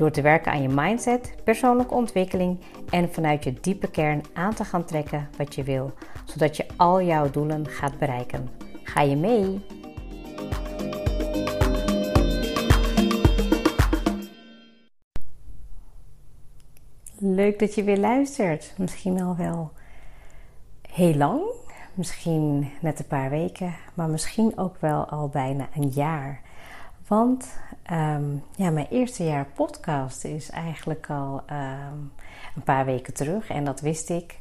Door te werken aan je mindset, persoonlijke ontwikkeling en vanuit je diepe kern aan te gaan trekken wat je wil, zodat je al jouw doelen gaat bereiken. Ga je mee? Leuk dat je weer luistert. Misschien al wel heel lang, misschien net een paar weken, maar misschien ook wel al bijna een jaar. Want ehm, ja, mijn eerste jaar podcast is eigenlijk al ehm, een paar weken terug en dat wist ik.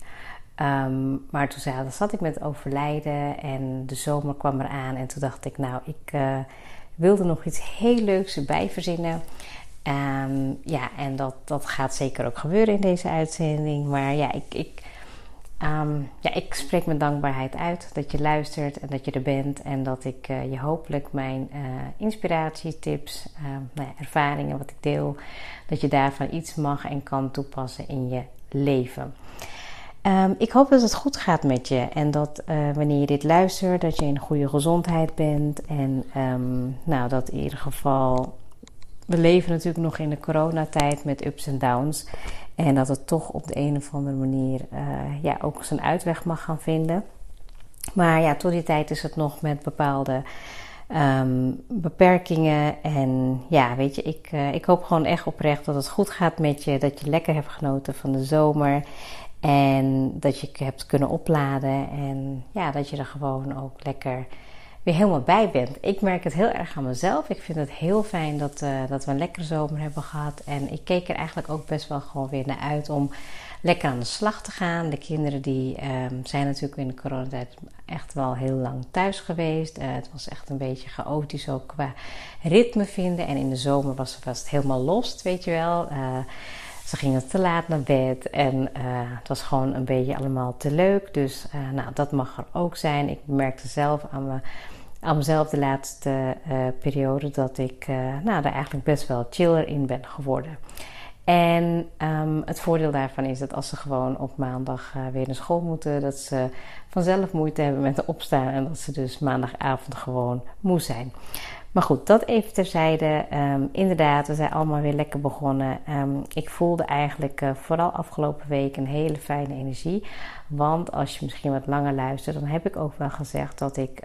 Ehm, maar toen zat, ik met overlijden en de zomer kwam eraan en toen dacht ik, nou, ik uh, wilde nog iets heel leuks erbij verzinnen. ja, en dat, dat gaat zeker ook gebeuren in deze uitzending. Maar ja, ik, ik Ehm, ja, ik spreek mijn dankbaarheid uit dat je luistert en dat je er bent. En dat ik uh, je hopelijk mijn uh, inspiratie, tips, uh, nou ervaringen, wat ik deel, dat je daarvan iets mag en kan toepassen in je leven. Um, ik hoop dat het goed gaat met je en dat eh, wanneer je dit luistert, dat je in goede gezondheid bent. En nou, dat in ieder geval. We leven natuurlijk nog in de coronatijd met ups en downs. En dat het toch op de een of andere manier uh, ja, ook zijn uitweg mag gaan vinden. Maar ja, tot die tijd is het nog met bepaalde um, beperkingen. En ja, weet je, ik, uh, ik hoop gewoon echt oprecht dat het goed gaat met je. Dat je lekker hebt genoten van de zomer. En dat je hebt kunnen opladen. En ja, dat je er gewoon ook lekker helemaal bij bent. Ik merk het heel erg aan mezelf. Ik vind het heel fijn dat, uh, dat we een lekkere zomer hebben gehad. En ik keek er eigenlijk ook best wel gewoon weer naar uit om lekker aan de slag te gaan. De kinderen die um, zijn natuurlijk in de coronatijd echt wel heel lang thuis geweest. Uh, het was echt een beetje chaotisch ook qua ritme vinden. En in de zomer was, was het helemaal los, weet je wel. Uh, ze gingen te laat naar bed en uh, het was gewoon een beetje allemaal te leuk. Dus nou, dat mag er ook zijn. Ik merkte zelf aan, me, aan mezelf de laatste uh, periode dat ik nou, daar eigenlijk best wel chiller in ben geworden. En um, het voordeel daarvan is dat als ze gewoon op maandag weer naar school moeten, dat ze vanzelf moeite hebben met opstaan en dat ze dus maandagavond gewoon moe zijn. Maar goed, dat even terzijde. Um, inderdaad, we zijn allemaal weer lekker begonnen. Um, ik voelde eigenlijk uh, vooral afgelopen week een hele fijne energie. Want als je misschien wat langer luistert, dan heb ik ook wel gezegd dat ik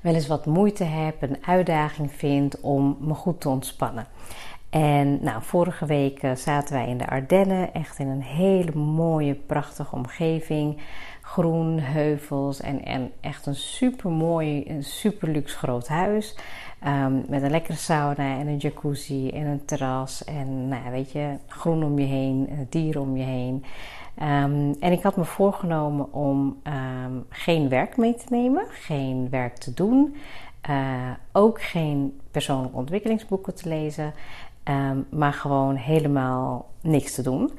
wel eens wat moeite heb, een uitdaging vind om me goed te ontspannen. En nou, vorige week uh, zaten wij in de Ardennen, echt in een hele mooie, prachtige omgeving groen, heuvels en, en echt een super mooi, super luxe groot huis. Um, met een lekkere sauna en een jacuzzi en een terras. En nou, weet je, groen om je heen, dieren om je heen. Um, en ik had me voorgenomen om um, geen werk mee te nemen, geen werk te doen. Uh, ook geen persoonlijke ontwikkelingsboeken te lezen. maar gewoon helemaal niks te doen.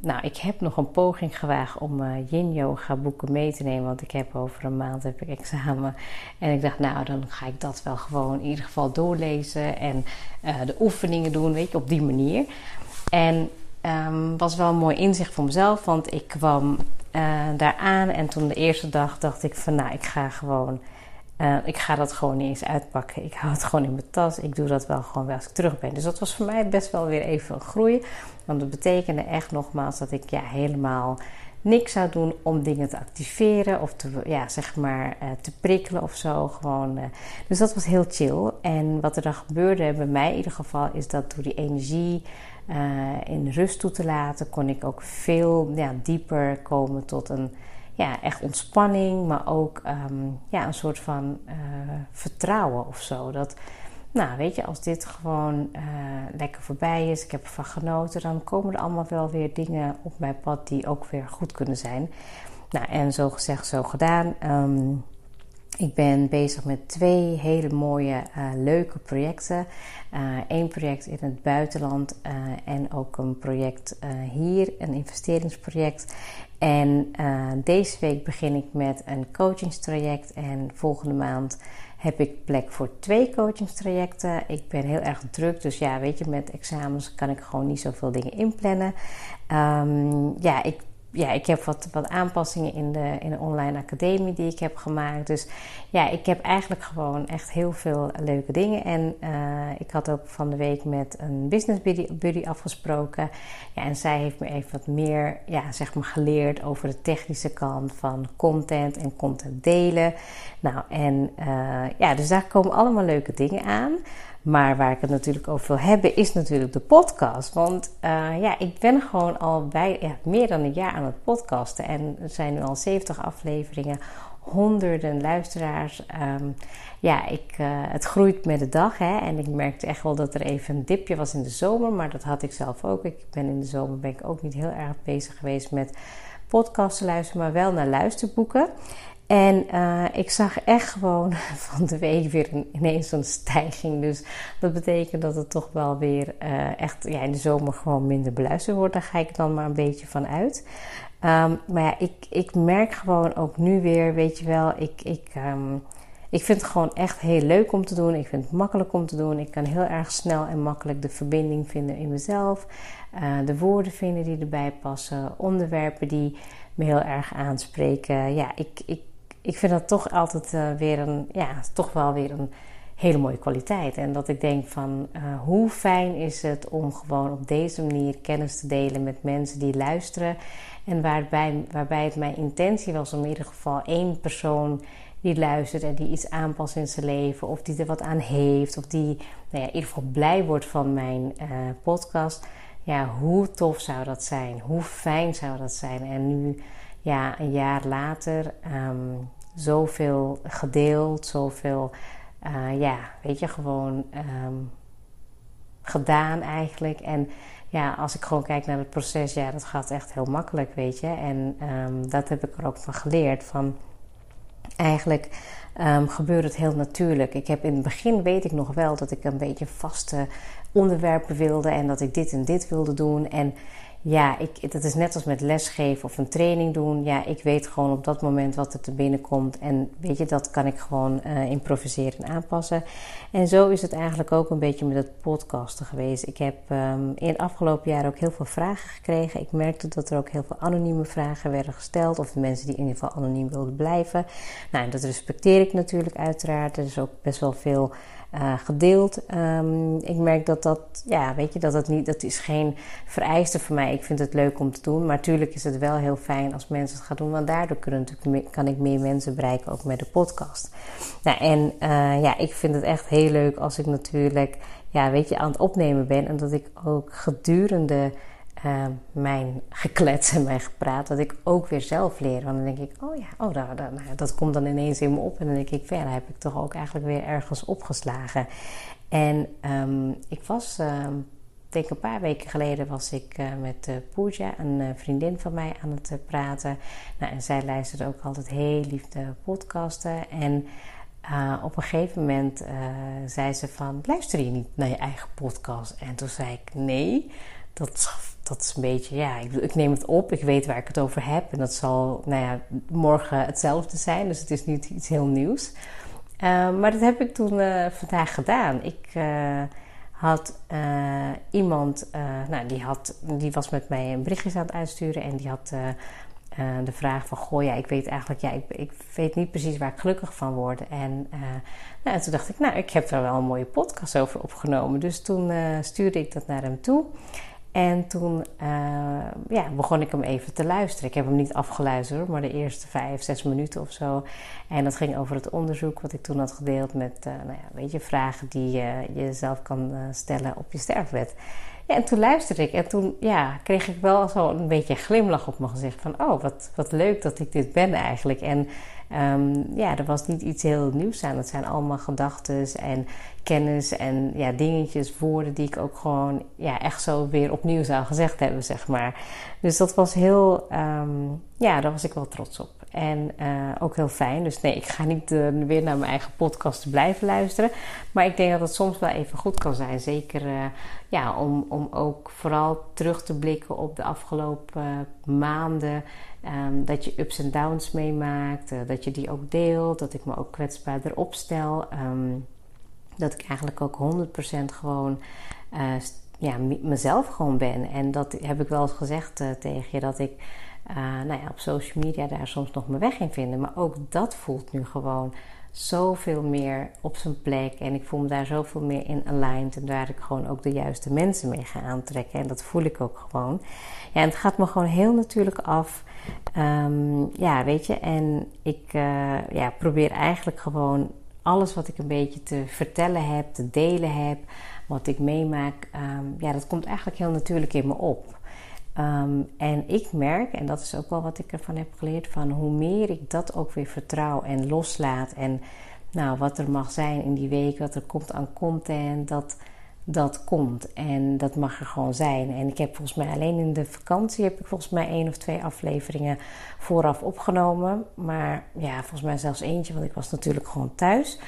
Nou, ik heb nog een poging gewaagd om uh, yin yoga boeken mee te nemen, want ik heb over een maand heb ik examen. En ik dacht, nou, dan ga ik dat wel gewoon in ieder geval doorlezen en uh, de oefeningen doen, weet je, op die manier. En um, was wel een mooi inzicht voor mezelf, want ik kwam uh, daar aan en toen de eerste dag dacht ik van, nou, ik ga gewoon uh, ik ga dat gewoon niet eens uitpakken. Ik hou het gewoon in mijn tas. Ik doe dat wel gewoon wel als ik terug ben. Dus dat was voor mij best wel weer even een groei. Want dat betekende echt nogmaals dat ik ja, helemaal niks zou doen om dingen te activeren of te, ja, zeg maar, uh, te prikkelen of zo. Gewoon, uh, dus dat was heel chill. En wat er dan gebeurde bij mij in ieder geval is dat door die energie uh, in rust toe te laten, kon ik ook veel ja, dieper komen tot een ja, echt ontspanning, maar ook um, ja, een soort van vertrouwen of zo. Dat, nou, weet je, als dit gewoon uh, lekker voorbij is, ik heb ervan genoten, dan komen er allemaal wel weer dingen op mijn pad die ook weer goed kunnen zijn. Nou, en zo gezegd, zo gedaan. Um, Ik ben bezig met twee hele mooie, uh, leuke projecten. Eén uh, project in het buitenland en ook een project hier, een investeringsproject. En deze week begin ik met een coachingstraject en volgende maand heb ik plek voor twee coachingstrajecten. Ik ben heel erg druk, dus ja, weet je, met examens kan ik gewoon niet zoveel dingen inplannen. Um, ja, ik ja, ik heb wat, wat aanpassingen in de, in de online academie die ik heb gemaakt. Dus ja, ik heb eigenlijk gewoon echt heel veel leuke dingen. En uh, ik had ook van de week met een business buddy, afgesproken. Ja, en zij heeft me even wat meer ja, zeg maar geleerd over de technische kant van content en content delen. Nou, en uh, ja, dus daar komen allemaal leuke dingen aan. Maar waar ik het natuurlijk over wil hebben, is natuurlijk de podcast. Want uh, ja, ik ben gewoon al bij meer dan een jaar aan het podcasten. En er zijn nu al 70 afleveringen, honderden luisteraars. Um, ja, ik, uh, het groeit met de dag. Hè? En ik merkte echt wel dat er even een dipje was in de zomer. Maar dat had ik zelf ook. Ik ben in de zomer ben ik ook niet heel erg bezig geweest met podcasten luisteren, maar wel naar luisterboeken. En uh, ik zag echt gewoon van de week weer een, ineens een stijging. Dus dat betekent dat het toch wel weer uh, echt ja, in de zomer gewoon minder beluisterd wordt. Daar ga ik dan maar een beetje van uit. Um, maar ja, ik, ik merk gewoon ook nu weer, weet je wel, ik, ik, um, ik vind het gewoon echt heel leuk om te doen. Ik vind het makkelijk om te doen. Ik kan heel erg snel en makkelijk de verbinding vinden in mezelf. Uh, de woorden vinden die erbij passen. Onderwerpen die me heel erg aanspreken. Ja, ik, ik ik vind dat toch altijd uh, weer een, ja, toch wel weer een hele mooie kwaliteit. En dat ik denk van uh, hoe fijn is het om gewoon op deze manier kennis te delen met mensen die luisteren. En waarbij, waarbij het mijn intentie was om in ieder geval één persoon die luistert en die iets aanpast in zijn leven, of die er wat aan heeft, of die nou ja, in ieder geval blij wordt van mijn uh, podcast. Ja, hoe tof zou dat zijn? Hoe fijn zou dat zijn? En nu, ja, een jaar later, um, zoveel gedeeld, zoveel, uh, ja, weet je, gewoon um, gedaan eigenlijk. En ja, als ik gewoon kijk naar het proces, ja, dat gaat echt heel makkelijk, weet je. En um, dat heb ik er ook van geleerd. Van eigenlijk gebeurt het heel natuurlijk. Ik heb in het begin, weet ik nog wel, dat ik een beetje vaste onderwerpen wilde en dat ik dit en dit wilde doen. En ja, ik, dat is net als met lesgeven of een training doen. Ja, ik weet gewoon op dat moment wat er te binnenkomt. En weet je, dat kan ik gewoon uh, improviseren en aanpassen. En zo is het eigenlijk ook een beetje met het podcasten geweest. Ik heb um, in het afgelopen jaar ook heel veel vragen gekregen. Ik merkte dat er ook heel veel anonieme vragen werden gesteld. Of mensen die in ieder geval anoniem wilden blijven. Nou, dat respecteer ik natuurlijk uiteraard. Er is ook best wel veel uh, gedeeld. Um, ik merk dat dat, ja, weet je, dat het niet, dat is geen vereiste voor mij. Ik vind het leuk om te doen, maar natuurlijk is het wel heel fijn als mensen het gaan doen, want daardoor kunnen natuurlijk, kan ik meer mensen bereiken, ook met de podcast. Nou, en uh, ja, ik vind het echt heel leuk als ik natuurlijk, ja, weet je, aan het opnemen ben en dat ik ook gedurende uh, mijn geklets en mijn gepraat, dat ik ook weer zelf leer. Want dan denk ik, oh ja, oh, dat, dat, nou, dat komt dan ineens in me op. En dan denk ik, verder heb ik toch ook eigenlijk weer ergens opgeslagen. En um, ik was, uh, denk een paar weken geleden, was ik uh, met Pooja, een vriendin van mij, aan het praten. Nou, en zij luisterde ook altijd heel lief de podcasten. En uh, op een gegeven moment uh, zei ze van, luister je niet naar je eigen podcast? En toen zei ik, nee, dat dat is een beetje, ja, ik, ik, neem het op, ik weet waar ik het over heb. En dat zal, nou ja, morgen hetzelfde zijn, dus het is niet iets heel nieuws. Uh, maar dat heb ik toen uh, vandaag gedaan. Ik uh, had iemand, nou, die, had, die was met mij een berichtje aan het uitsturen en die had de vraag van, goh, ja, ik weet eigenlijk, ja, ik, ik weet niet precies waar ik gelukkig van word. En, nou, en toen dacht ik, nou, ik heb er wel een mooie podcast over opgenomen. Dus toen stuurde ik dat naar hem toe. En toen uh, ja, begon ik hem even te luisteren. Ik heb hem niet afgeluisterd, maar de eerste vijf, zes minuten of zo. En dat ging over het onderzoek wat ik toen had gedeeld met uh, nou ja, weet je, vragen die je zelf kan stellen op je sterfbed. Ja, en toen luisterde ik en toen ja, kreeg ik wel zo een beetje een glimlach op mijn gezicht. Van oh, wat, wat leuk dat ik dit ben eigenlijk. En um, ja, er was niet iets heel nieuws aan. Het zijn allemaal gedachten en kennis en ja, dingetjes, woorden die ik ook gewoon ja, echt zo weer opnieuw zou gezegd hebben, zeg maar. Dus dat was heel, um, ja, daar was ik wel trots op. En ook heel fijn. Dus nee, ik ga niet weer naar mijn eigen podcast blijven luisteren. Maar ik denk dat het soms wel even goed kan zijn. Zeker ja, om, om ook vooral terug te blikken op de afgelopen maanden. Ehm, dat je ups en downs meemaakt. dat je die ook deelt. Dat ik me ook kwetsbaar erop stel. Ehm, dat ik eigenlijk ook 100% gewoon ja, mezelf gewoon ben. En dat heb ik wel eens gezegd uh, tegen je, dat ik nou ja, op social media daar soms nog mijn weg in vind. Maar ook dat voelt nu gewoon zoveel meer op zijn plek. En ik voel me daar zoveel meer in aligned. En waar ik gewoon ook de juiste mensen mee ga aantrekken. En dat voel ik ook gewoon. Ja, en het gaat me gewoon heel natuurlijk af. Um, ja, weet je. En ik uh, ja, probeer eigenlijk gewoon alles wat ik een beetje te vertellen heb, te delen heb wat ik meemaak, ehm, ja, dat komt eigenlijk heel natuurlijk in me op. Ehm, en ik merk, en dat is ook wel wat ik ervan heb geleerd, van hoe meer ik dat ook weer vertrouw en loslaat. En nou, wat er mag zijn in die week, wat er komt aan content, dat dat komt. En dat mag er gewoon zijn. En ik heb volgens mij alleen in de vakantie heb ik volgens mij één of twee afleveringen vooraf opgenomen. Maar ja, volgens mij zelfs eentje, want ik was natuurlijk gewoon thuis.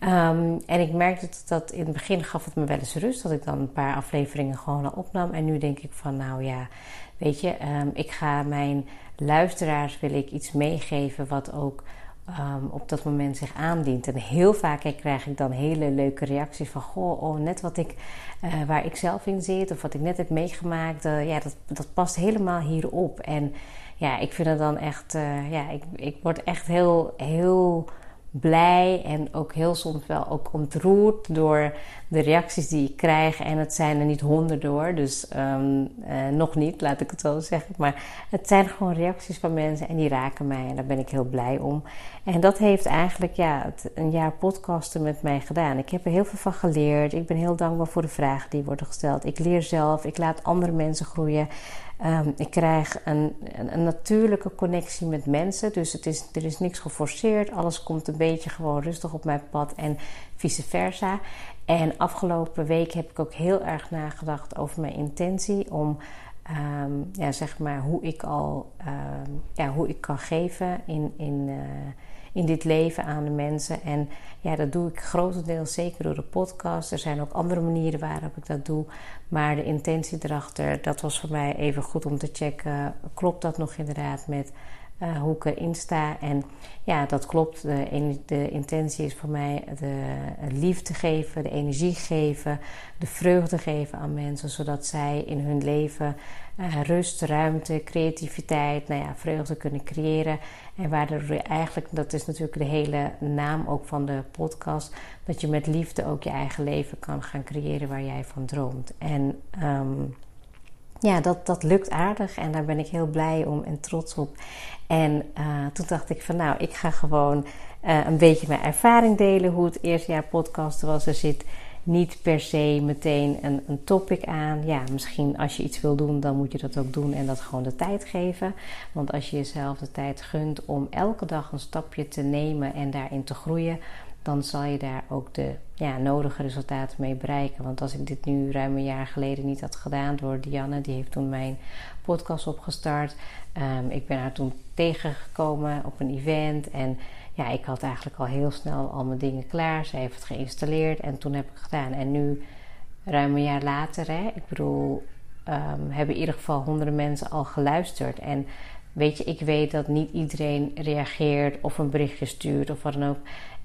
Ehm, en ik merkte dat, dat in het begin gaf het me wel eens rust. Dat ik dan een paar afleveringen gewoon al opnam. En nu denk ik van nou ja, weet je, um, ik ga mijn luisteraars wil ik iets meegeven wat ook um, op dat moment zich aandient. En heel vaak krijg ik dan hele leuke reacties van: Goh, oh, net wat ik, uh, waar ik zelf in zit, of wat ik net heb meegemaakt, uh, ja, dat, dat past helemaal hierop. En ja, ik vind het dan echt, uh, ja, ik, ik word echt heel, heel blij en ook heel soms wel ook ontroerd door de reacties die ik krijg. En het zijn er niet honderden hoor, dus um, uh, nog niet, laat ik het zo zeggen. Maar het zijn gewoon reacties van mensen en die raken mij en daar ben ik heel blij om. En dat heeft eigenlijk ja, het, een jaar podcasten met mij gedaan. Ik heb er heel veel van geleerd. Ik ben heel dankbaar voor de vragen die worden gesteld. Ik leer zelf, ik laat andere mensen groeien. Um, ik krijg een, een, natuurlijke connectie met mensen. Dus het is, er is niks geforceerd. Alles komt een beetje gewoon rustig op mijn pad en vice versa. En afgelopen week heb ik ook heel erg nagedacht over mijn intentie om. Um, ja, zeg maar hoe ik al um, ja, hoe ik kan geven in, in, uh, in dit leven aan de mensen. En ja, dat doe ik grotendeels zeker door de podcast. Er zijn ook andere manieren waarop ik dat doe. Maar de intentie erachter, dat was voor mij even goed om te checken. Klopt dat nog inderdaad met uh, hoe ik erin sta? En ja, dat klopt. De, de intentie is voor mij de liefde geven, de energie geven, de vreugde geven aan mensen. Zodat zij in hun leven uh, rust, ruimte, creativiteit, nou ja, vreugde kunnen creëren. En waardoor eigenlijk, dat is natuurlijk de hele naam ook van de podcast, dat je met liefde ook je eigen leven kan gaan creëren waar jij van droomt. En um, ja, dat, dat lukt aardig en daar ben ik heel blij om en trots op. En uh, toen dacht ik van nou, ik ga gewoon uh, een beetje mijn ervaring delen hoe het eerste jaar podcast was. Er zit niet per se meteen een, een topic aan. Ja, misschien als je iets wil doen, dan moet je dat ook doen en dat gewoon de tijd geven. Want als je jezelf de tijd gunt om elke dag een stapje te nemen en daarin te groeien, dan zal je daar ook de ja, nodige resultaten mee bereiken. Want als ik dit nu ruim een jaar geleden niet had gedaan door Dianne, die heeft toen mijn podcast opgestart. Um, ik ben haar toen tegengekomen op een event en ja, ik had eigenlijk al heel snel al mijn dingen klaar. Ze heeft het geïnstalleerd en toen heb ik gedaan. En nu, ruim een jaar later, hè, ik bedoel, um, hebben in ieder geval honderden mensen al geluisterd. En weet je, ik weet dat niet iedereen reageert of een berichtje stuurt of wat dan ook.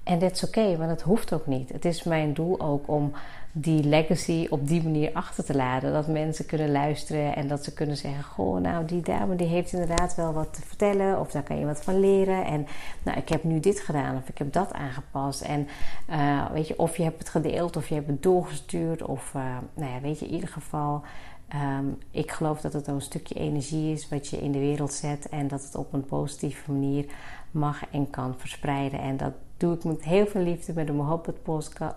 En dat is oké, okay, want het hoeft ook niet. Het is mijn doel ook om die legacy op die manier achter te laten. Dat mensen kunnen luisteren en dat ze kunnen zeggen: Goh, nou, die dame die heeft inderdaad wel wat te vertellen, of daar kan je wat van leren. En nou, ik heb nu dit gedaan, of ik heb dat aangepast. En uh, weet je, of je hebt het gedeeld, of je hebt het doorgestuurd, of uh, nou ja, weet je, in ieder geval. Um, ik geloof dat het een stukje energie is wat je in de wereld zet en dat het op een positieve manier mag en kan verspreiden. En dat doe ik met heel veel liefde met de Mohabbat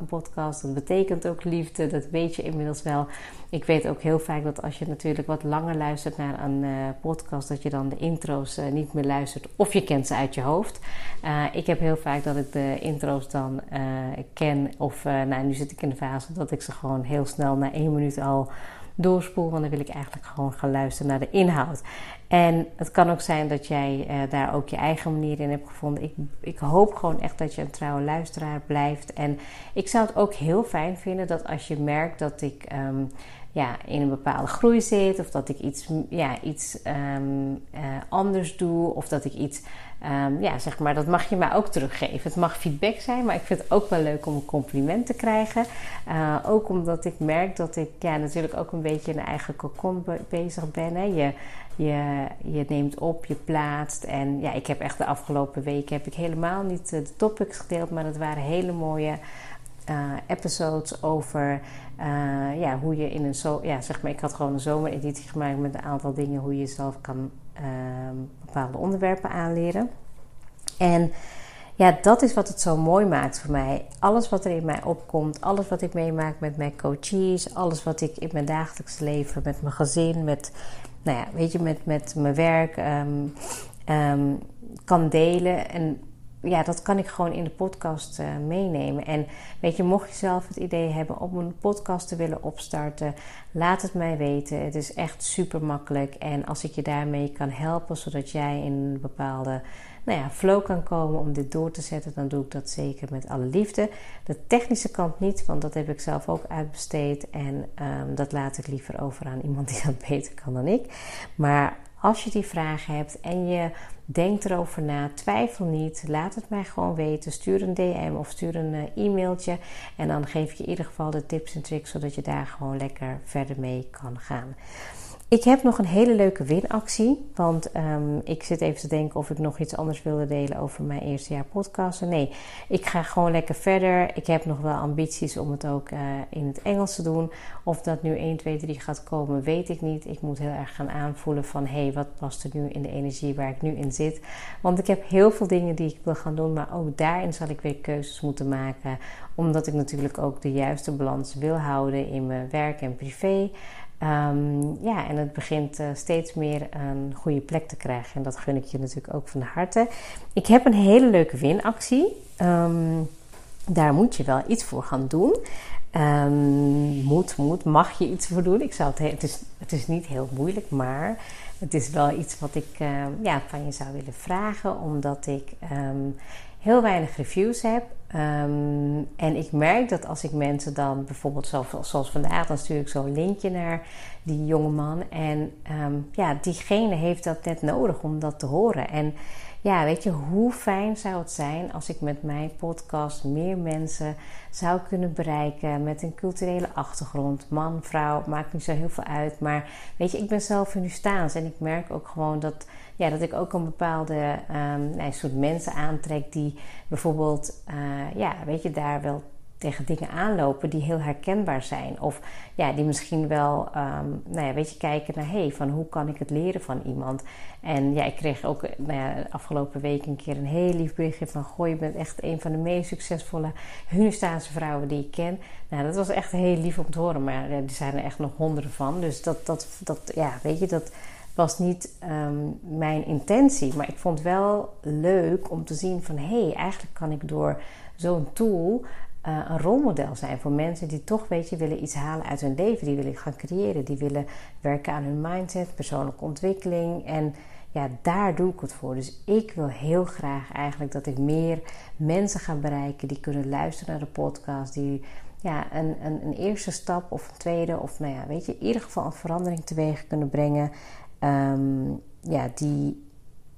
podcast. Dat betekent ook liefde, dat weet je inmiddels wel. Ik weet ook heel vaak dat als je natuurlijk wat langer luistert naar een uh, podcast, dat je dan de intro's uh, niet meer luistert of je kent ze uit je hoofd. Uh, ik heb heel vaak dat ik de intro's dan ken of nou, nu zit ik in de fase dat ik ze gewoon heel snel na één minuut al doorspoel, want dan wil ik eigenlijk gewoon gaan luisteren naar de inhoud. En het kan ook zijn dat jij uh, daar ook je eigen manier in hebt gevonden. Ik, ik hoop gewoon echt dat je een trouwe luisteraar blijft. En ik zou het ook heel fijn vinden dat als je merkt dat ik um, ja, in een bepaalde groei zit, of dat ik iets, ja, iets um, uh, anders doe, of dat ik iets Um, ja, zeg maar, dat mag je mij ook teruggeven. Het mag feedback zijn, maar ik vind het ook wel leuk om een compliment te krijgen. Uh, ook omdat ik merk dat ik ja, natuurlijk ook een beetje in eigen cocon bezig ben. Hè. Je, je, je neemt op, je plaatst. En ja, ik heb echt de afgelopen weken heb ik helemaal niet de topics gedeeld, maar dat waren hele mooie uh, episodes over ja, hoe je in een zo ja, zeg maar, ik had gewoon een zomereditie gemaakt met een aantal dingen hoe je zelf kan bepaalde onderwerpen aanleren. En ja, dat is wat het zo mooi maakt voor mij. Alles wat er in mij opkomt, alles wat ik meemaak met mijn coaches, alles wat ik in mijn dagelijks leven met mijn gezin, met, nou ja, weet je, met, met mijn werk um, um, kan delen. En ja, dat kan ik gewoon in de podcast uh, meenemen. En weet je, mocht je zelf het idee hebben om een podcast te willen opstarten, laat het mij weten. Het is echt super makkelijk. En als ik je daarmee kan helpen, zodat jij in een bepaalde nou ja, flow kan komen om dit door te zetten, dan doe ik dat zeker met alle liefde. De technische kant niet, want dat heb ik zelf ook uitbesteed. En um, dat laat ik liever over aan iemand die dat beter kan dan ik. Maar als je die vragen hebt en je denkt erover na, twijfel niet, laat het mij gewoon weten. Stuur een DM of stuur een uh, e-mailtje en dan geef ik je in ieder geval de tips en tricks zodat je daar gewoon lekker verder mee kan gaan. Ik heb nog een hele leuke winactie. Want um, ik zit even te denken of ik nog iets anders wilde delen over mijn eerste jaar podcasten. Nee, ik ga gewoon lekker verder. Ik heb nog wel ambities om het ook uh, in het Engels te doen. Of dat nu 1, 2, 3 gaat komen, weet ik niet. Ik moet heel erg gaan aanvoelen van hé, hey, wat past er nu in de energie waar ik nu in zit. Want ik heb heel veel dingen die ik wil gaan doen, maar ook daarin zal ik weer keuzes moeten maken. Omdat ik natuurlijk ook de juiste balans wil houden in mijn werk en privé. Um, ja, en het begint uh, steeds meer een goede plek te krijgen. En dat gun ik je natuurlijk ook van harte. Ik heb een hele leuke winactie. Um, daar moet je wel iets voor gaan doen. Um, moet, moet, mag je iets voor doen. Ik zou het, het, is, het is niet heel moeilijk, maar het is wel iets wat ik ja, van je zou willen vragen. Omdat ik heel weinig reviews heb. Um, en ik merk dat als ik mensen dan bijvoorbeeld zoals, zoals vandaag, dan stuur ik zo'n linkje naar die jongeman. En um, ja, diegene heeft dat net nodig om dat te horen. En ja, weet je, hoe fijn zou het zijn als ik met mijn podcast meer mensen zou kunnen bereiken met een culturele achtergrond. Man, vrouw, maakt niet zo heel veel uit. Maar weet je, ik ben zelf in staans en ik merk ook gewoon dat, ja, dat ik ook een bepaalde um, nee, soort mensen aantrek die bijvoorbeeld, uh, ja, weet je, daar wel tegen dingen aanlopen die heel herkenbaar zijn. Of ja, die misschien wel, um, nou ja, weet je, kijken naar, hey, van hoe kan ik het leren van iemand? En ja, ik kreeg ook nou ja, afgelopen week een keer een heel lief berichtje van, goh, je bent echt een van de meest succesvolle Hunestaanse vrouwen die ik ken. Nou, dat was echt heel lief om te horen, maar ja, er zijn er echt nog honderden van. Dus dat, dat, dat ja, weet je, dat was niet um, mijn intentie. Maar ik vond wel leuk om te zien van, hé, hey, eigenlijk kan ik door zo'n tool uh, een rolmodel zijn voor mensen die toch, weet je, willen iets halen uit hun leven. Die willen gaan creëren. Die willen werken aan hun mindset, persoonlijke ontwikkeling. En ja, daar doe ik het voor. Dus ik wil heel graag eigenlijk dat ik meer mensen ga bereiken die kunnen luisteren naar de podcast. Die ja, een, een, een eerste stap of een tweede, of nou ja, weet je, in ieder geval een verandering teweeg kunnen brengen. Um, ja, die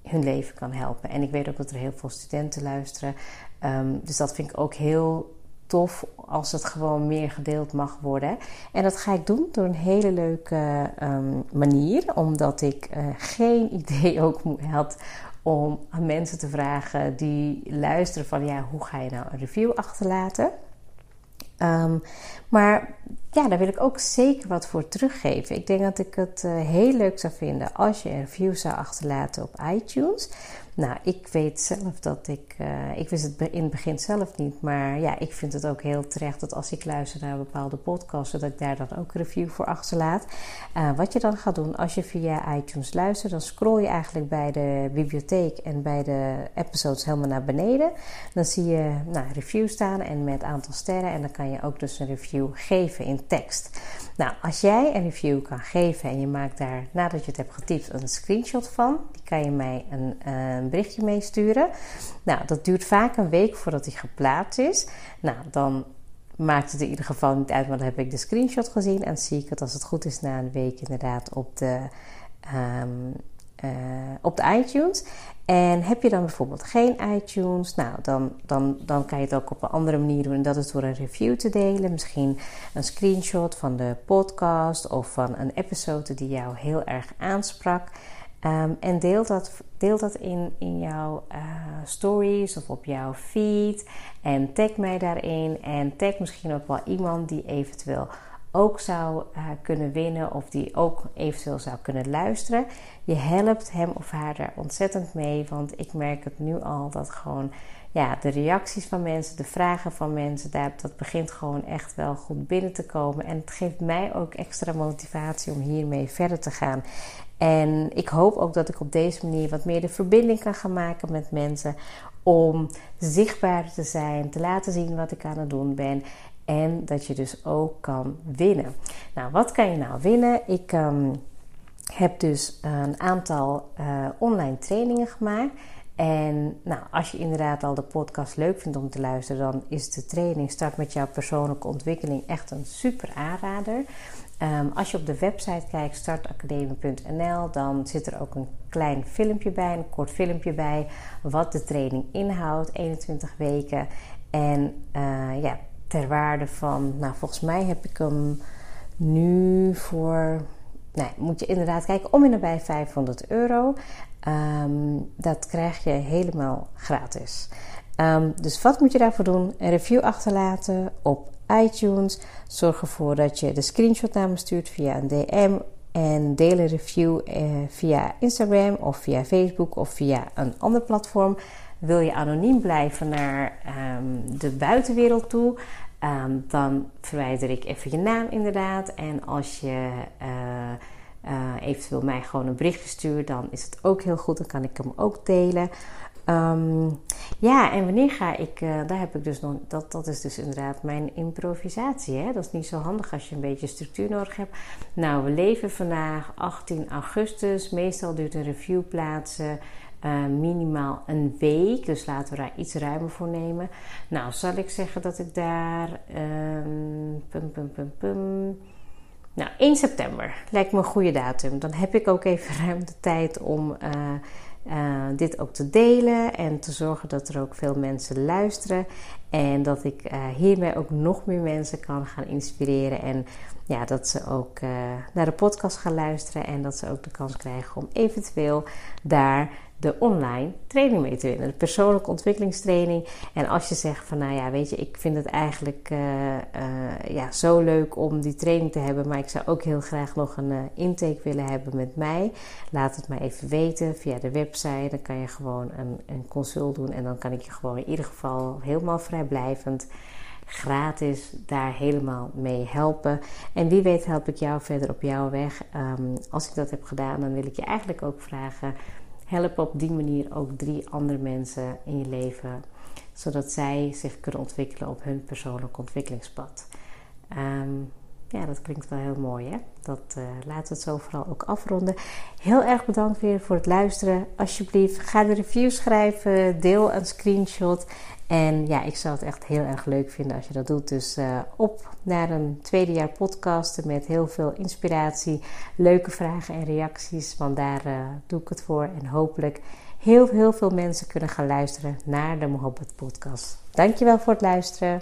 hun leven kan helpen. En ik weet ook dat er heel veel studenten luisteren. Um, dus dat vind ik ook heel tof als het gewoon meer gedeeld mag worden. En dat ga ik doen door een hele leuke um, manier, omdat ik uh, geen idee ook had om aan mensen te vragen die luisteren van ja, hoe ga je nou een review achterlaten? Um, maar ja, daar wil ik ook zeker wat voor teruggeven. Ik denk dat ik het uh, heel leuk zou vinden als je een review zou achterlaten op iTunes. Nou, ik weet zelf dat ik. Uh, ik wist het in het begin zelf niet. Maar ja, ik vind het ook heel terecht dat als ik luister naar bepaalde podcasts, dat ik daar dan ook een review voor achterlaat. Uh, wat je dan gaat doen als je via iTunes luistert, dan scroll je eigenlijk bij de bibliotheek en bij de episodes helemaal naar beneden. Dan zie je nou, review staan en met aantal sterren. En dan kan je ook dus een review geven in tekst. Nou, als jij een review kan geven en je maakt daar nadat je het hebt getypt een screenshot van, die kan je mij een, eh, een berichtje meesturen. Nou, dat duurt vaak een week voordat die geplaatst is. Nou, dan maakt het in ieder geval niet uit, want dan heb ik de screenshot gezien en zie ik het als het goed is na een week inderdaad op de, um, uh, op de iTunes. En heb je dan bijvoorbeeld geen iTunes, nou dan, dan, dan kan je het ook op een andere manier doen. En dat is door een review te delen. Misschien een screenshot van de podcast of van een episode die jou heel erg aansprak. Um, en deel dat, deel dat in, in jouw uh, stories of op jouw feed. En tag mij daarin. En tag misschien ook wel iemand die eventueel ook zou uh, kunnen winnen of die ook eventueel zou kunnen luisteren. Je helpt hem of haar er ontzettend mee, want ik merk het nu al dat gewoon ja, de reacties van mensen, de vragen van mensen, daar, dat begint gewoon echt wel goed binnen te komen. En het geeft mij ook extra motivatie om hiermee verder te gaan. En ik hoop ook dat ik op deze manier wat meer de verbinding kan gaan maken met mensen. Om zichtbaarder te zijn, te laten zien wat ik aan het doen ben. En dat je dus ook kan winnen. Nou, wat kan je nou winnen? Ik um, heb dus een aantal uh, online trainingen gemaakt. En nou, als je inderdaad al de podcast leuk vindt om te luisteren, dan is de training Start met jouw persoonlijke ontwikkeling echt een super aanrader. Um, als je op de website kijkt, startacademie.nl, dan zit er ook een klein filmpje bij, een kort filmpje bij, wat de training inhoudt, 21 weken. En uh, ja, ter waarde van, nou volgens mij heb ik hem nu voor, nou moet je inderdaad kijken, om en nabij 500 euro. Um, dat krijg je helemaal gratis. Um, dus wat moet je daarvoor doen? Een review achterlaten op iTunes. Zorg ervoor dat je de screenshot naar me stuurt via een DM. En deel een review eh, via Instagram of via Facebook of via een ander platform. Wil je anoniem blijven naar um, de buitenwereld toe? Um, dan verwijder ik even je naam inderdaad. En als je uh, uh, eventueel mij gewoon een berichtje stuurt, dan is het ook heel goed. Dan kan ik hem ook delen. Um, ja, en wanneer ga ik, uh, daar heb ik dus nog, dat, dat is dus inderdaad mijn improvisatie. Hè? Dat is niet zo handig als je een beetje structuur nodig hebt. Nou, we leven vandaag 18 augustus. Meestal duurt een review plaatsen uh, minimaal een week. Dus laten we daar iets ruimer voor nemen. Nou, zal ik zeggen dat ik daar. Um, pum, pum, pum, pum. Nou, 1 september lijkt me een goede datum. Dan heb ik ook even ruim de tijd om. Uh, uh, dit ook te delen en te zorgen dat er ook veel mensen luisteren. En dat ik hiermee ook nog meer mensen kan gaan inspireren. En ja, dat ze ook naar de podcast gaan luisteren. En dat ze ook de kans krijgen om eventueel daar de online training mee te winnen. De persoonlijke ontwikkelingstraining. En als je zegt van nou ja, weet je, ik vind het eigenlijk uh, uh, ja, zo leuk om die training te hebben. Maar ik zou ook heel graag nog een uh, intake willen hebben met mij. Laat het mij even weten via de website. Dan kan je gewoon een, een consult doen. En dan kan ik je gewoon in ieder geval helemaal vrijblijvend gratis daar helemaal mee helpen. En wie weet help ik jou verder op jouw weg. Um, als ik dat heb gedaan, dan wil ik je eigenlijk ook vragen help op die manier ook drie andere mensen in je leven, zodat zij zich kunnen ontwikkelen op hun persoonlijk ontwikkelingspad. Um, ja, dat klinkt wel heel mooi, hè? Dat uh, laten we het zo vooral ook afronden. Heel erg bedankt weer voor het luisteren. Alsjeblieft, ga de review schrijven, deel een screenshot. En ja, ik zou het echt heel erg leuk vinden als je dat doet. Dus uh, op naar een tweede jaar podcasten met heel veel inspiratie, leuke vragen en reacties. Want daar uh, doe ik het voor. En hopelijk heel, heel veel mensen kunnen gaan luisteren naar de Mohabbat podcast. Dankjewel voor het luisteren.